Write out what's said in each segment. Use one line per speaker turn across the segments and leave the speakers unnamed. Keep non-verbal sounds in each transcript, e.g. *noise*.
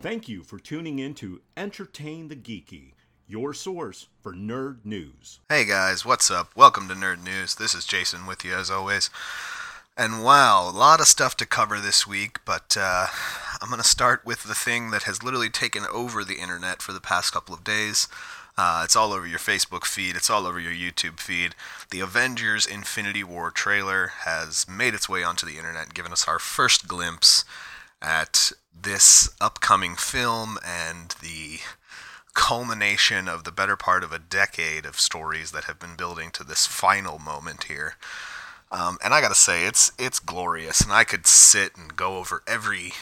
Thank you for tuning in to Entertain the Geeky, your source for nerd news.
Hey guys, what's up? Welcome to Nerd News. This is Jason with you as always. And wow, a lot of stuff to cover this week, but uh, I'm going to start with the thing that has literally taken over the internet for the past couple of days. Uh, it's all over your Facebook feed, it's all over your YouTube feed. The Avengers Infinity War trailer has made its way onto the internet given us our first glimpse at this upcoming film and the culmination of the better part of a decade of stories that have been building to this final moment here. Um, and I gotta say, it's it's glorious, and I could sit and go over every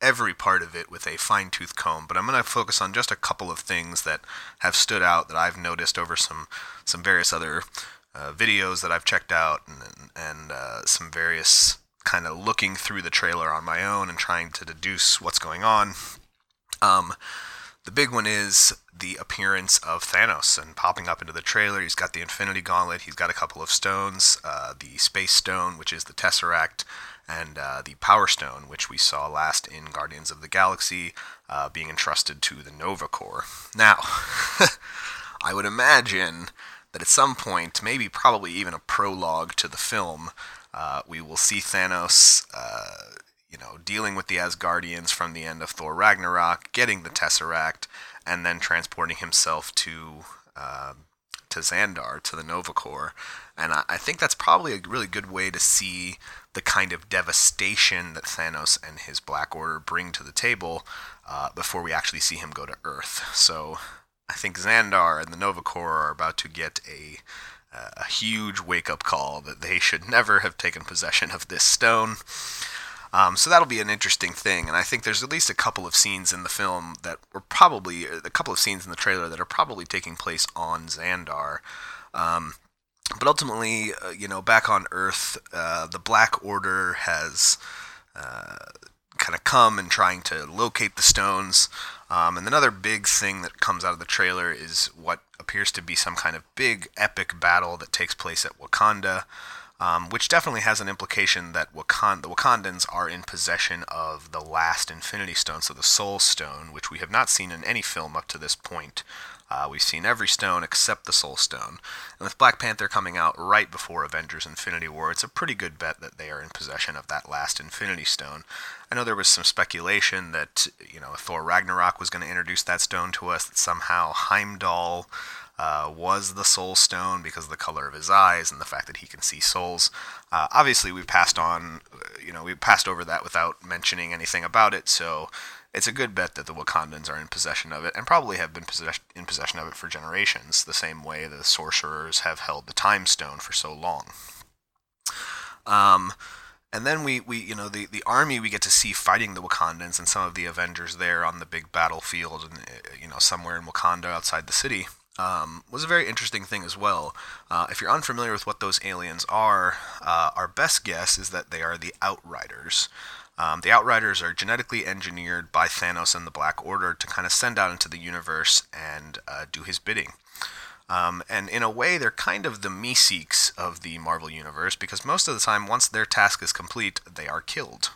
every part of it with a fine tooth comb. But I'm gonna focus on just a couple of things that have stood out that I've noticed over some some various other uh, videos that I've checked out, and and uh, some various kind of looking through the trailer on my own and trying to deduce what's going on. Um, the big one is the appearance of Thanos and popping up into the trailer. He's got the Infinity Gauntlet. He's got a couple of stones, uh, the Space Stone, which is the Tesseract, and uh, the Power Stone, which we saw last in Guardians of the Galaxy, uh, being entrusted to the Nova Corps. Now, *laughs* I would imagine that at some point, maybe probably even a prologue to the film, uh, we will see Thanos uh, you know, dealing with the Asgardians from the end of Thor Ragnarok, getting the Tesseract, and then transporting himself to uh, to Xandar, to the Nova Corps. And I, I, think that's probably a really good way to see the kind of devastation that Thanos and his Black Order bring to the table uh, before we actually see him go to Earth. So I think Xandar and the Nova Corps are about to get a a huge wake up call that they should never have taken possession of this stone. Um, so that'll be an interesting thing, and I think there's at least a couple of scenes in the film that were probably a couple of scenes in the trailer that are probably taking place on Xandar. Um, but ultimately, uh, you know, back on Earth, uh, the Black Order has uh, kind of come and trying to locate the stones. Um, and another big thing that comes out of the trailer is what appears to be some kind of big epic battle that takes place at Wakanda um, which definitely has an implication that Wakand- the Wakandans are in possession of the last Infinity Stone, so the Soul Stone, which we have not seen in any film up to this point. Uh, we've seen every stone except the Soul Stone. And with Black Panther coming out right before Avengers Infinity War, it's a pretty good bet that they are in possession of that last Infinity Stone. I know there was some speculation that, you know, Thor Ragnarok was going to introduce that stone to us, that somehow Heimdall uh, was the Soul Stone because of the color of his eyes and the fact that he can see souls. Uh, obviously, we passed on, you know, we passed over that without mentioning anything about it. So it's a good bet that the Wakandans are in possession of it and probably have been possess- in possession of it for generations, the same way the sorcerers have held the Time Stone for so long. Um, and then we, we you know the, the army we get to see fighting the Wakandans and some of the Avengers there on the big battlefield and you know somewhere in Wakanda outside the city um, was a very interesting thing as well. Uh, if you're unfamiliar with what those aliens are, uh, our best guess is that they are the Outriders. Um, the Outriders are genetically engineered by Thanos and the Black Order to kind of send out into the universe and uh, do his bidding. Um, and in a way, they're kind of the Meeseeks of the Marvel Universe because most of the time, once their task is complete, they are killed.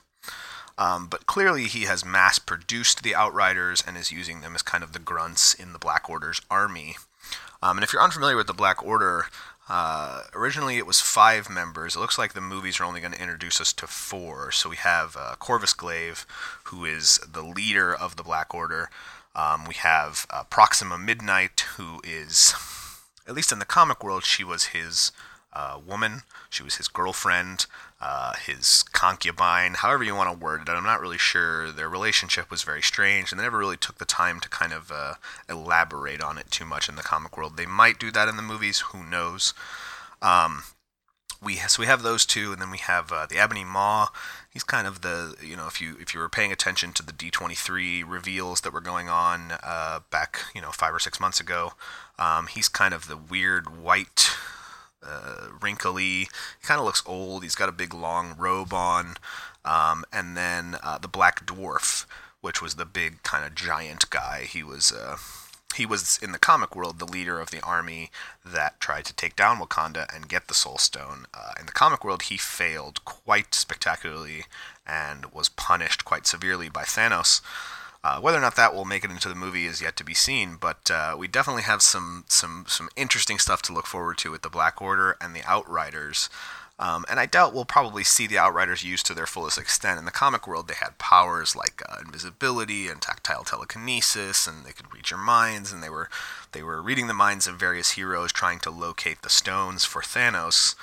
Um, but clearly, he has mass produced the Outriders and is using them as kind of the grunts in the Black Order's army. Um, and if you're unfamiliar with the Black Order, uh, originally it was five members. It looks like the movies are only going to introduce us to four. So we have uh, Corvus Glaive, who is the leader of the Black Order. Um, we have uh, Proxima Midnight, who is, *laughs* at least in the comic world, she was his uh, woman. She was his girlfriend, uh, his concubine, however you want to word it. I'm not really sure. Their relationship was very strange, and they never really took the time to kind of uh, elaborate on it too much in the comic world. They might do that in the movies. Who knows? Um, we so we have those two, and then we have uh, the Ebony Maw. He's kind of the you know if you if you were paying attention to the D23 reveals that were going on uh, back you know five or six months ago, um, he's kind of the weird white uh, wrinkly. He kind of looks old. He's got a big long robe on. Um, and then uh, the Black Dwarf, which was the big kind of giant guy. He was uh, he was in the comic world the leader of the army that tried to take down Wakanda and get the Soul Stone. Uh, in the comic world, he failed quite spectacularly and was punished quite severely by Thanos. Uh, whether or not that will make it into the movie is yet to be seen, but uh, we definitely have some some some interesting stuff to look forward to with the Black Order and the Outriders. Um, and I doubt we'll probably see the Outriders used to their fullest extent. In the comic world, they had powers like uh, invisibility and tactile telekinesis, and they could read your minds, and they were they were reading the minds of various heroes, trying to locate the stones for Thanos.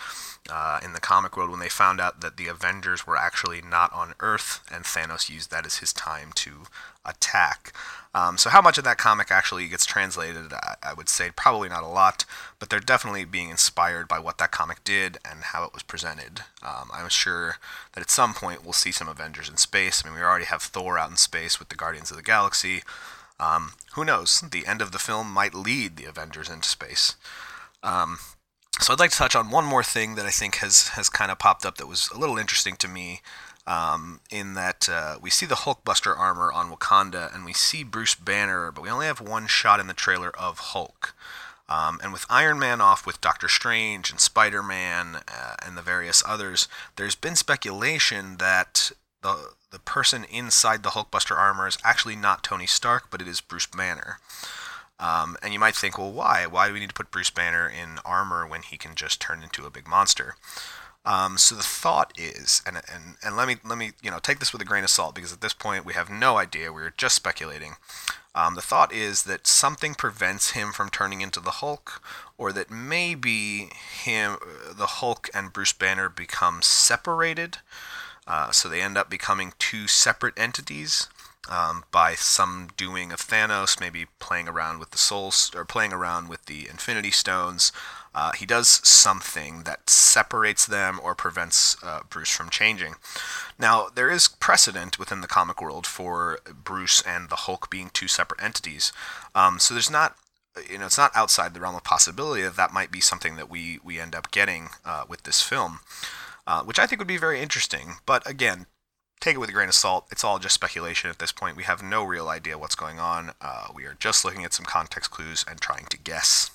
Uh, in the comic world, when they found out that the Avengers were actually not on Earth, and Thanos used that as his time to attack. Um, so, how much of that comic actually gets translated, I, I, would say probably not a lot, but they're definitely being inspired by what that comic did and how it was presented. Um, I'm sure that at some point we'll see some Avengers in space. I mean, we already have Thor out in space with the Guardians of the Galaxy. Um, who knows? The end of the film might lead the Avengers into space. Um, so, I'd like to touch on one more thing that I think has, has kind of popped up that was a little interesting to me um, in that uh, we see the Hulkbuster armor on Wakanda and we see Bruce Banner, but we only have one shot in the trailer of Hulk. Um, and with Iron Man off with Doctor Strange and Spider Man uh, and the various others, there's been speculation that the the person inside the Hulkbuster armor is actually not Tony Stark, but it is Bruce Banner. Um, and you might think, well, why? Why do we need to put Bruce Banner in armor when he can just turn into a big monster? Um, so the thought is, and, and and let me let me you know take this with a grain of salt because at this point we have no idea. We're just speculating. Um, the thought is that something prevents him from turning into the Hulk, or that maybe him, the Hulk, and Bruce Banner become separated, uh, so they end up becoming two separate entities. Um, by some doing of Thanos, maybe playing around with the souls or playing around with the Infinity Stones, uh, he does something that separates them or prevents uh, Bruce from changing. Now, there is precedent within the comic world for Bruce and the Hulk being two separate entities. Um, so there's not, you know, it's not outside the realm of possibility that that might be something that we we end up getting uh, with this film, uh, which I think would be very interesting. But again, take it with a grain of salt. It's all just speculation at this point. We have no real idea what's going on. Uh, we are just looking at some context clues and trying to guess.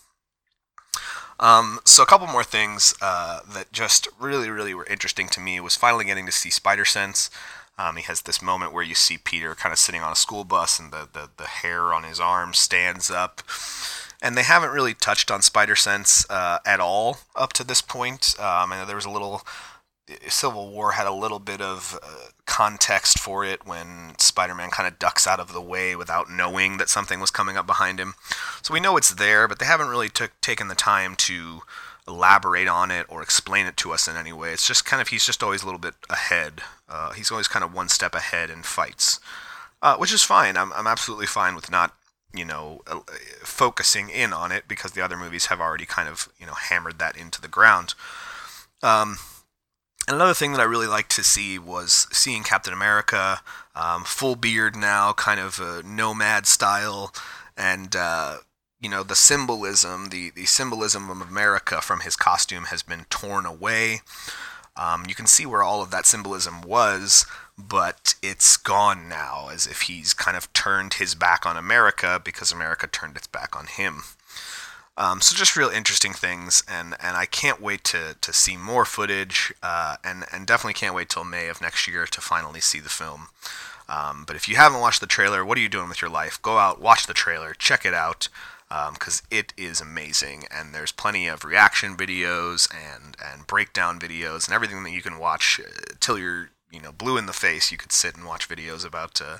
Um, so a couple more things uh, that just really, really were interesting to me was finally getting to see Spider Sense. Um, he has this moment where you see Peter kind of sitting on a school bus and the, the, the hair on his arm stands up. And they haven't really touched on Spider Sense uh, at all up to this point. Um, and there was a little Civil War had a little bit of uh, context for it when Spider-Man kind of ducks out of the way without knowing that something was coming up behind him. So we know it's there, but they haven't really taken the time to elaborate on it or explain it to us in any way. It's just kind of he's just always a little bit ahead. Uh, he's always kind of one step ahead in fights, uh, which is fine. I'm I'm absolutely fine with not you know uh, focusing in on it because the other movies have already kind of you know hammered that into the ground. Um, another thing that I really liked to see was seeing Captain America, um, full beard now, kind of a nomad style, and uh, you know the symbolism, the the symbolism of America from his costume has been torn away. Um, you can see where all of that symbolism was, but it's gone now, as if he's kind of turned his back on America because America turned its back on him. Um, so just real interesting things, and, and I can't wait to, to see more footage, uh, and and definitely can't wait till May of next year to finally see the film. Um, but if you haven't watched the trailer, what are you doing with your life? Go out, watch the trailer, check it out, because um, it is amazing, and there's plenty of reaction videos and and breakdown videos and everything that you can watch uh, till you're you know blue in the face. You could sit and watch videos about uh,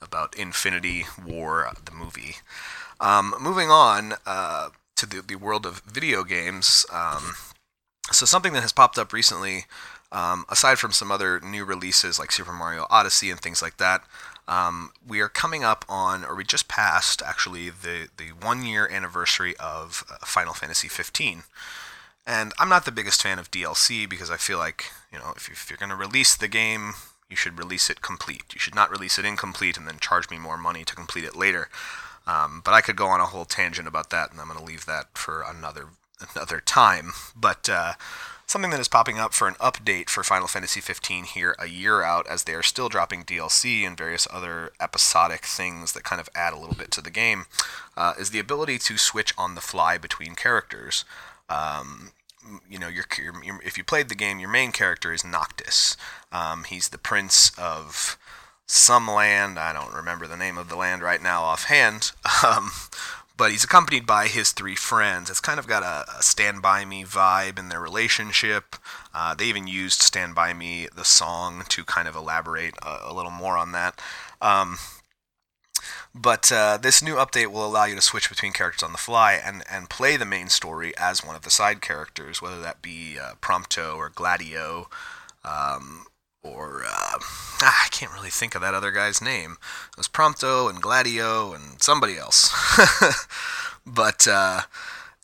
about Infinity War, the movie. Um, moving on, uh, to the, the world of video games. Um, so something that has popped up recently, um, aside from some other new releases like Super Mario Odyssey and things like that, um, we are coming up on, or we just passed actually, the, the one year anniversary of uh, Final Fantasy 15. And I'm not the biggest fan of DLC because I feel like, you know, if, you, if you're going to release the game, you should release it complete. You should not release it incomplete and then charge me more money to complete it later. Um, but I could go on a whole tangent about that, and I'm going to leave that for another another time. But uh, something that is popping up for an update for Final Fantasy 15 here a year out, as they are still dropping DLC and various other episodic things that kind of add a little bit to the game, uh, is the ability to switch on the fly between characters. Um, you know, if you played the game, your main character is Noctis. Um, he's the prince of some land. I don't remember the name of the land right now offhand. *laughs* Um, but he's accompanied by his three friends. It's kind of got a, a Stand By Me vibe in their relationship. Uh, they even used Stand By Me, the song, to kind of elaborate a, a little more on that. Um, but uh, this new update will allow you to switch between characters on the fly and, and play the main story as one of the side characters, whether that be uh, Prompto or Gladio, um, or uh, I can't really think of that other guy's name. It was Prompto and Gladio and somebody else. *laughs* but uh,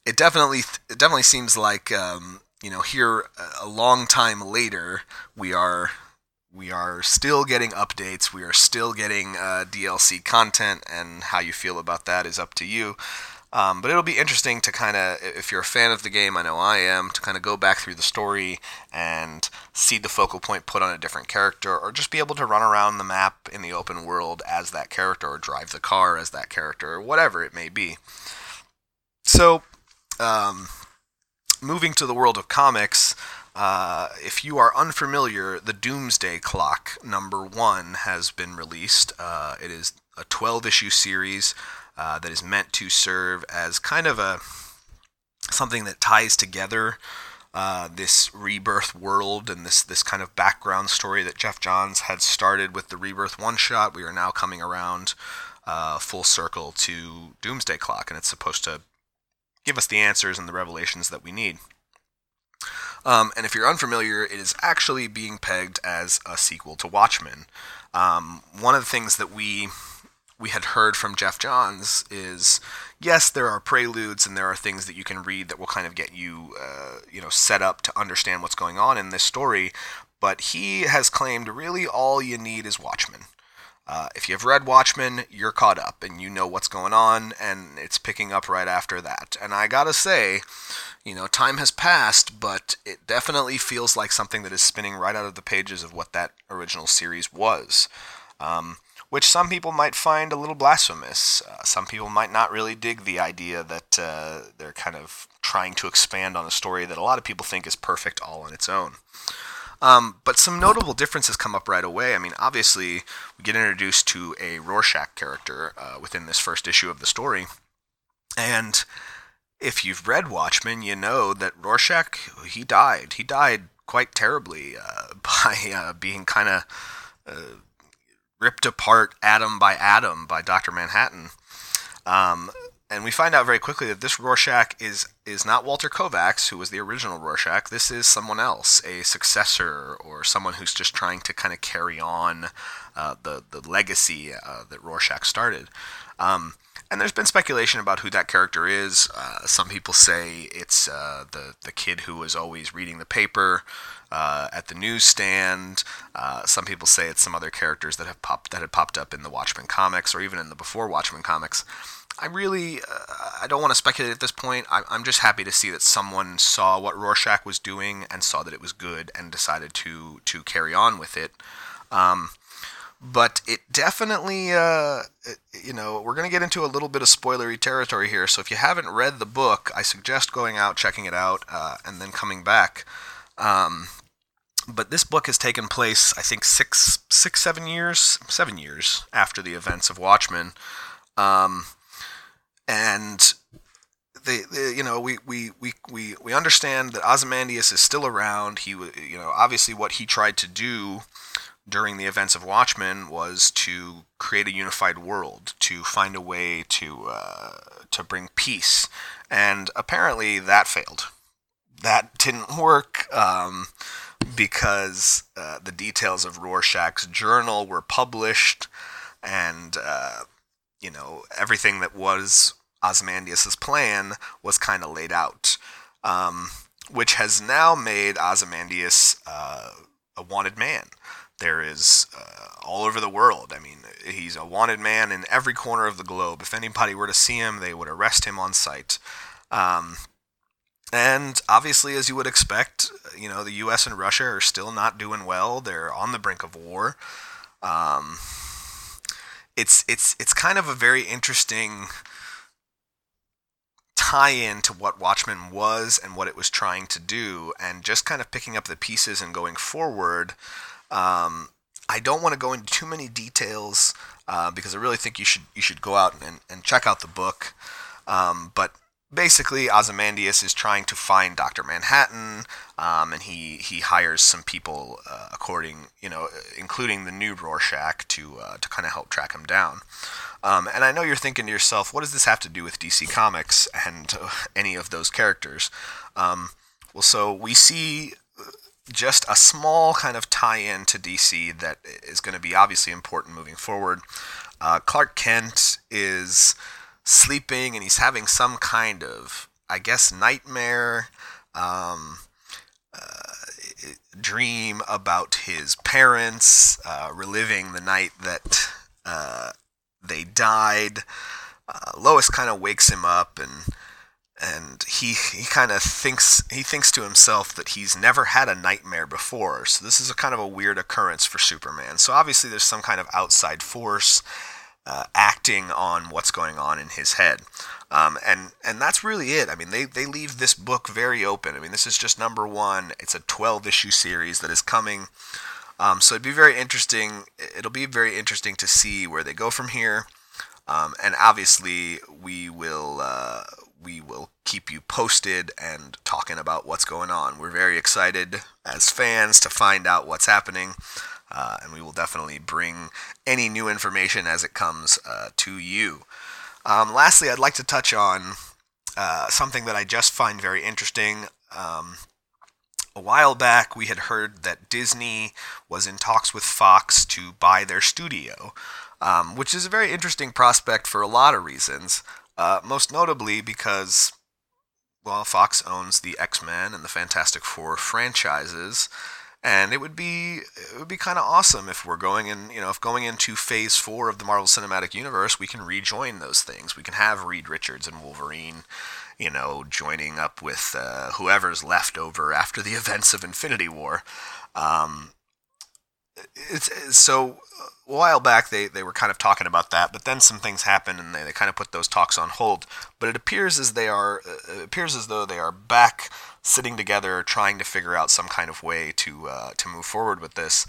it definitely it definitely seems like um, you know here a long time later we are we are still getting updates. We are still getting uh, DLC content, and how you feel about that is up to you. Um, but it'll be interesting to kind of, if you're a fan of the game, I know I am, to kind of go back through the story and see the focal point put on a different character, or just be able to run around the map in the open world as that character, or drive the car as that character, or whatever it may be. So, um, moving to the world of comics, uh, if you are unfamiliar, the Doomsday Clock number one has been released. Uh, it is a 12 issue series uh, that is meant to serve as kind of a something that ties together uh, this rebirth world and this this kind of background story that Geoff Johns had started with the rebirth one shot. We are now coming around uh, full circle to Doomsday Clock, and it's supposed to give us the answers and the revelations that we need. Um, and if you're unfamiliar, it is actually being pegged as a sequel to Watchmen. Um, one of the things that we we had heard from Geoff Johns is yes, there are preludes and there are things that you can read that will kind of get you, uh, you know, set up to understand what's going on in this story. But he has claimed really all you need is Watchmen. Uh, if you've read Watchmen, you're caught up and you know what's going on, and it's picking up right after that. And I gotta say, you know, time has passed, but it definitely feels like something that is spinning right out of the pages of what that original series was. Um, which some people might find a little blasphemous. Uh, some people might not really dig the idea that uh, they're kind of trying to expand on a story that a lot of people think is perfect all on its own. Um, but some notable differences come up right away. I mean, obviously, we get introduced to a Rorschach character uh, within this first issue of the story. And if you've read Watchmen, you know that Rorschach, he died. He died quite terribly uh, *laughs* by uh, being kind of uh, ripped apart atom by atom by Dr. Manhattan. Um, and we find out very quickly that this Rorschach is is not Walter Kovacs, who was the original Rorschach. This is someone else, a successor, or someone who's just trying to kind of carry on uh, the the legacy uh, that Rorschach started. Um, and there's been speculation about who that character is. Uh, some people say it's uh, the the kid who was always reading the paper uh, at the newsstand. Uh, some people say it's some other characters that have popped that had popped up in the Watchmen comics or even in the before Watchmen comics. I really, uh, I don't want to speculate at this point. I, am just happy to see that someone saw what Rorschach was doing and saw that it was good and decided to to carry on with it. Um, but it definitely, uh, you know, we're going to get into a little bit of spoilery territory here. So if you haven't read the book, I suggest going out, checking it out, uh, and then coming back. Um, but this book has taken place, I think, six, six, seven years, seven years after the events of Watchmen, um, and the, the, you know we, we, we, we, we understand that Ozymandias is still around. He you know obviously what he tried to do during the events of Watchmen was to create a unified world, to find a way to uh, to bring peace, and apparently that failed. That didn't work. Um, because uh, the details of Rorschach's journal were published, and uh, you know everything that was Ozymandias's plan was kind of laid out, um, which has now made Ozymandias uh, a wanted man. There is uh, all over the world. I mean, he's a wanted man in every corner of the globe. If anybody were to see him, they would arrest him on sight. Um, and obviously, as you would expect, you know, the U.S. and Russia are still not doing well. They're on the brink of war. Um, it's it's it's kind of a very interesting tie-in to what Watchmen was and what it was trying to do, and just kind of picking up the pieces and going forward. Um, I don't want to go into too many details uh, because I really think you should you should go out and, and check out the book. Um, but basically, Ozymandias is trying to find Doctor Manhattan, um, and he he hires some people uh, according you know, including the new Rorschach to uh, to kind of help track him down. Um, and I know you're thinking to yourself, what does this have to do with DC Comics and uh, any of those characters? Um, well, so we see just a small kind of tie-in to DC that is going to be obviously important moving forward. Uh, Clark Kent is sleeping and he's having some kind of, I guess, nightmare. Um, uh, dream about his parents, uh, reliving the night that uh, they died. Uh, Lois kind of wakes him up and and he he kind of thinks he thinks to himself that he's never had a nightmare before. So this is a kind of a weird occurrence for Superman. So obviously there's some kind of outside force uh, acting on what's going on in his head. Um, and and that's really it. I mean, they, they leave this book very open. I mean, this is just number one. It's a 12 issue series that is coming. Um, so it'd be very interesting. It'll be very interesting to see where they go from here. Um, and obviously, we will uh, we will keep you posted and talking about what's going on. We're very excited as fans to find out what's happening, uh, and we will definitely bring any new information as it comes uh, to you. Um, lastly, I'd like to touch on uh, something that I just find very interesting. Um, a while back, we had heard that Disney was in talks with Fox to buy their studio, um, which is a very interesting prospect for a lot of reasons. Uh, most notably because, well, Fox owns the X Men and the Fantastic Four franchises, and it would be it would be kind of awesome if we're going in, you know, if going into Phase Four of the Marvel Cinematic Universe, we can rejoin those things. We can have Reed Richards and Wolverine, you know, joining up with uh, whoever's left over after the *laughs* events of Infinity War. Um, it's so a while back they, they were kind of talking about that, but then some things happened and they, they kind of put those talks on hold. But it appears as they are uh, appears as though they are back sitting together trying to figure out some kind of way to uh, to move forward with this.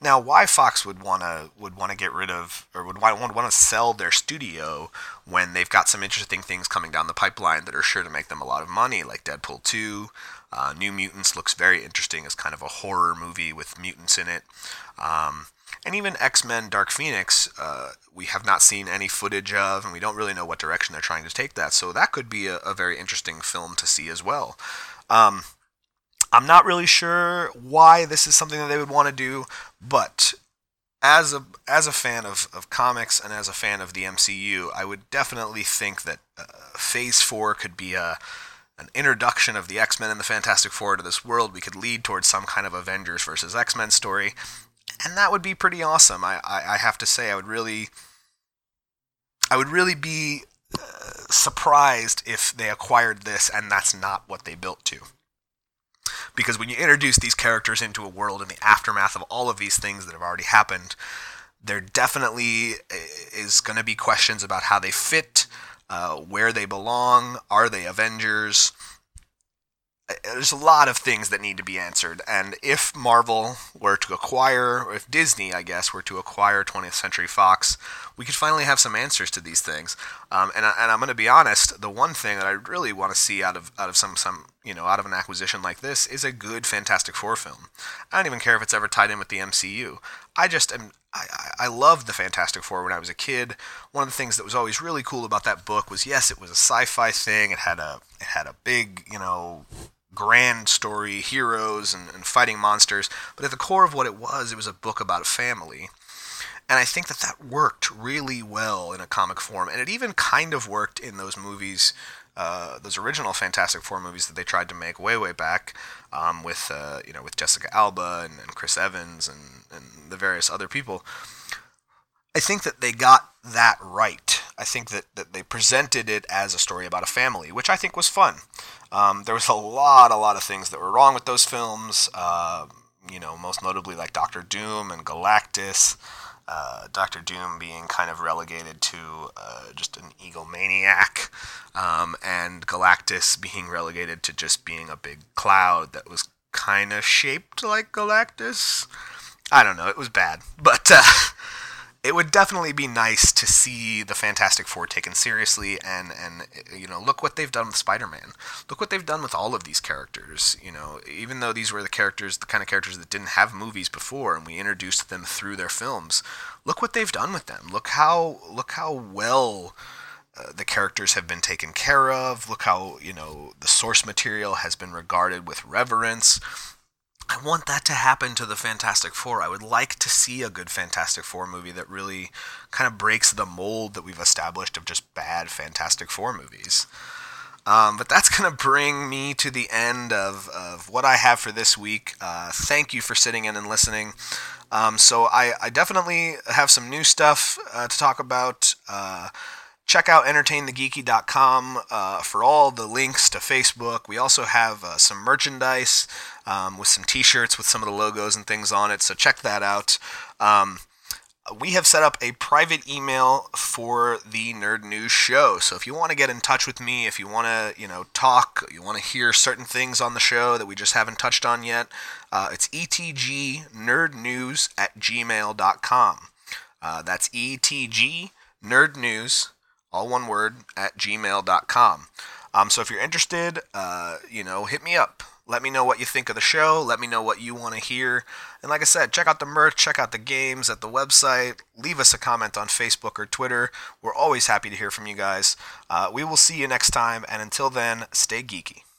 Now, why Fox would want to would want to get rid of or would want to sell their studio when they've got some interesting things coming down the pipeline that are sure to make them a lot of money, like Deadpool 2, uh, New Mutants looks very interesting as kind of a horror movie with mutants in it. Um, and even X Men Dark Phoenix, uh, we have not seen any footage of, and we don't really know what direction they're trying to take that. So that could be a, a very interesting film to see as well. Um, I'm not really sure why this is something that they would want to do, but as a as a fan of, of comics and as a fan of the MCU, I would definitely think that uh, Phase Four could be a an introduction of the X Men and the Fantastic Four to this world. We could lead towards some kind of Avengers versus X Men story, and that would be pretty awesome. I, I, I have to say, I would really, I would really be surprised if they acquired this and that's not what they built to. Because when you introduce these characters into a world in the aftermath of all of these things that have already happened, there definitely is going to be questions about how they fit, uh, where they belong, are they Avengers? There's a lot of things that need to be answered. And if Marvel were to acquire, or if Disney, I guess, were to acquire 20th Century Fox, we could finally have some answers to these things. Um, and, I, and I'm going to be honest, the one thing that I really want to see out of out of some some you know out of an acquisition like this is a good Fantastic Four film. I don't even care if it's ever tied in with the MCU. I just am. I, I loved the Fantastic Four when I was a kid. One of the things that was always really cool about that book was yes, it was a sci-fi thing. It had a it had a big you know grand story, heroes, and, and fighting monsters. But at the core of what it was, it was a book about a family. And I think that that worked really well in a comic form. And it even kind of worked in those movies, uh, those original Fantastic Four movies that they tried to make way, way back um, with, uh, you know, with Jessica Alba and, and Chris Evans and, and the various other people. I think that they got that right. I think that, that they presented it as a story about a family, which I think was fun. Um, there was a lot, a lot of things that were wrong with those films. Uh, you know, most notably like Doctor Doom and Galactus. Uh, Doctor Doom being kind of relegated to uh, just an egomaniac, um, and Galactus being relegated to just being a big cloud that was kind of shaped like Galactus. I don't know. It was bad, but uh, it would definitely be nice to see the Fantastic Four taken seriously, and and you know, look what they've done with Spider-Man. Look what they've done with all of these characters. You know, even though these were the characters, the kind of characters that didn't have movies before, and we introduced them through their films. Look what they've done with them. Look how look how well. Uh, the characters have been taken care of. Look how you know the source material has been regarded with reverence. I want that to happen to the Fantastic Four. I would like to see a good Fantastic Four movie that really kind of breaks the mold that we've established of just bad Fantastic Four movies. Um, but that's going to bring me to the end of, of what I have for this week. Uh, thank you for sitting in and listening. Um, so I, I, definitely have some new stuff uh, to talk about. Uh, check out entertainthegeeky.com uh, for all the links to Facebook. We also have uh, some merchandise um, with some t-shirts with some of the logos and things on it, so check that out. Um, we have set up a private email for the Nerd News Show. So if you want to get in touch with me, if you want to, you know, talk, you want to hear certain things on the show that we just haven't touched on yet, uh, it's etgnerdnews at gmail.com. Uh, that's etg nerdnews all one word, at gmail.com. Um, so if you're interested, uh, you know, hit me up. Let me know what you think of the show. Let me know what you want to hear. And like I said, check out the merch, check out the games at the website. Leave us a comment on Facebook or Twitter. We're always happy to hear from you guys. Uh, we will see you next time. And until then, stay geeky.